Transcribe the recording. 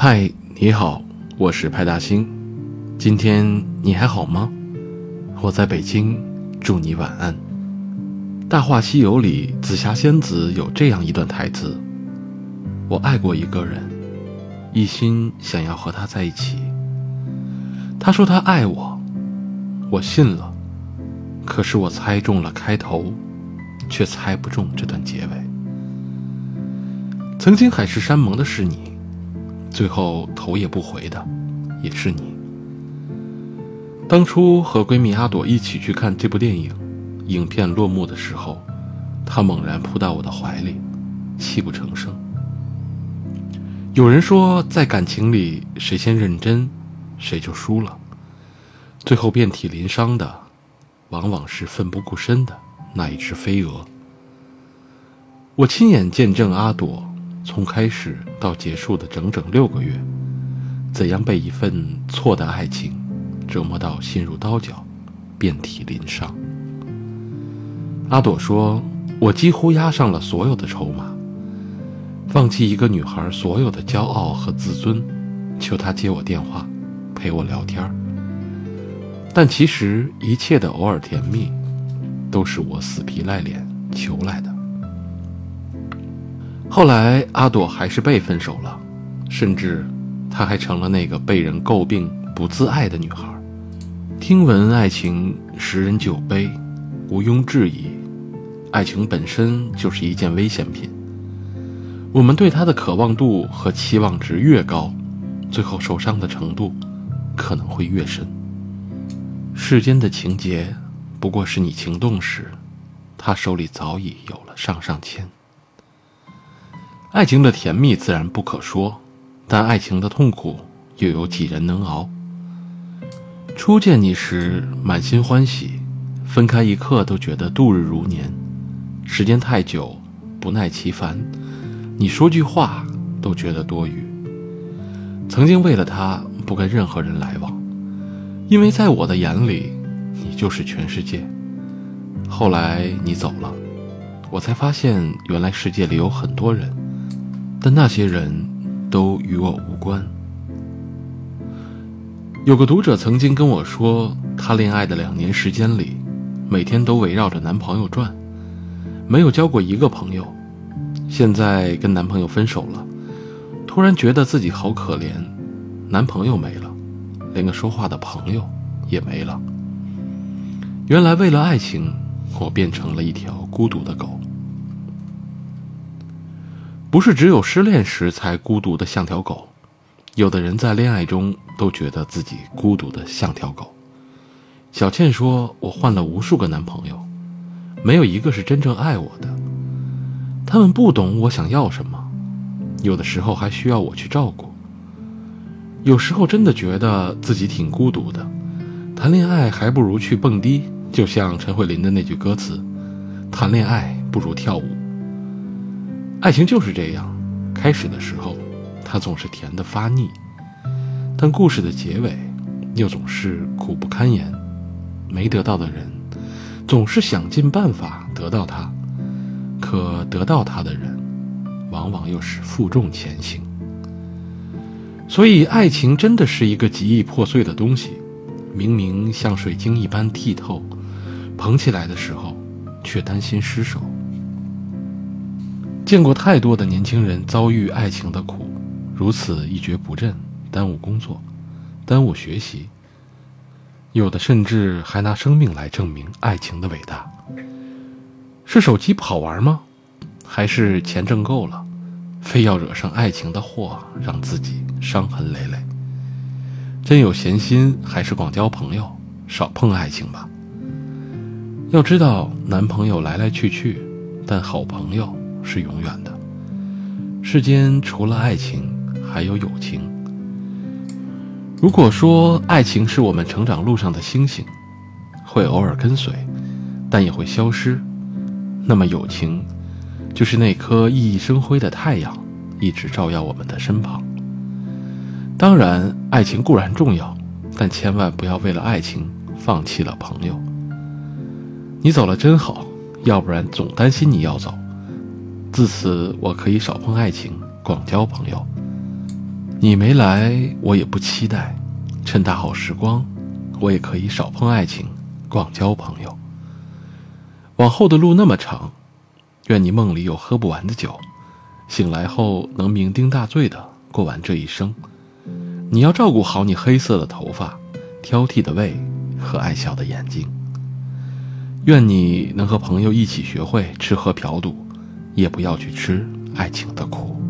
嗨，你好，我是派大星。今天你还好吗？我在北京，祝你晚安。《大话西游》里，紫霞仙子有这样一段台词：“我爱过一个人，一心想要和他在一起。他说他爱我，我信了。可是我猜中了开头，却猜不中这段结尾。曾经海誓山盟的是你。”最后头也不回的，也是你。当初和闺蜜阿朵一起去看这部电影，影片落幕的时候，她猛然扑到我的怀里，泣不成声。有人说，在感情里，谁先认真，谁就输了。最后遍体鳞伤的，往往是奋不顾身的那一只飞蛾。我亲眼见证阿朵。从开始到结束的整整六个月，怎样被一份错的爱情折磨到心如刀绞、遍体鳞伤？阿朵说：“我几乎押上了所有的筹码，放弃一个女孩所有的骄傲和自尊，求她接我电话，陪我聊天。但其实一切的偶尔甜蜜，都是我死皮赖脸求来的。”后来，阿朵还是被分手了，甚至，她还成了那个被人诟病不自爱的女孩。听闻爱情十人九悲，毋庸置疑，爱情本身就是一件危险品。我们对它的渴望度和期望值越高，最后受伤的程度可能会越深。世间的情节，不过是你情动时，他手里早已有了上上签。爱情的甜蜜自然不可说，但爱情的痛苦又有几人能熬？初见你时满心欢喜，分开一刻都觉得度日如年；时间太久不耐其烦，你说句话都觉得多余。曾经为了他不跟任何人来往，因为在我的眼里你就是全世界。后来你走了，我才发现原来世界里有很多人。但那些人都与我无关。有个读者曾经跟我说，她恋爱的两年时间里，每天都围绕着男朋友转，没有交过一个朋友。现在跟男朋友分手了，突然觉得自己好可怜，男朋友没了，连个说话的朋友也没了。原来为了爱情，我变成了一条孤独的狗。不是只有失恋时才孤独的像条狗，有的人在恋爱中都觉得自己孤独的像条狗。小倩说：“我换了无数个男朋友，没有一个是真正爱我的。他们不懂我想要什么，有的时候还需要我去照顾。有时候真的觉得自己挺孤独的，谈恋爱还不如去蹦迪。就像陈慧琳的那句歌词：‘谈恋爱不如跳舞。’”爱情就是这样，开始的时候，它总是甜的发腻，但故事的结尾，又总是苦不堪言。没得到的人，总是想尽办法得到它，可得到它的人，往往又是负重前行。所以，爱情真的是一个极易破碎的东西，明明像水晶一般剔透，捧起来的时候，却担心失手。见过太多的年轻人遭遇爱情的苦，如此一蹶不振，耽误工作，耽误学习。有的甚至还拿生命来证明爱情的伟大。是手机不好玩吗？还是钱挣够了，非要惹上爱情的祸，让自己伤痕累累？真有闲心，还是广交朋友，少碰爱情吧。要知道，男朋友来来去去，但好朋友。是永远的。世间除了爱情，还有友情。如果说爱情是我们成长路上的星星，会偶尔跟随，但也会消失，那么友情，就是那颗熠熠生辉的太阳，一直照耀我们的身旁。当然，爱情固然重要，但千万不要为了爱情放弃了朋友。你走了真好，要不然总担心你要走。自此，我可以少碰爱情，广交朋友。你没来，我也不期待。趁大好时光，我也可以少碰爱情，广交朋友。往后的路那么长，愿你梦里有喝不完的酒，醒来后能酩酊大醉的过完这一生。你要照顾好你黑色的头发、挑剔的胃和爱笑的眼睛。愿你能和朋友一起学会吃喝嫖赌，也不要去吃爱情的苦。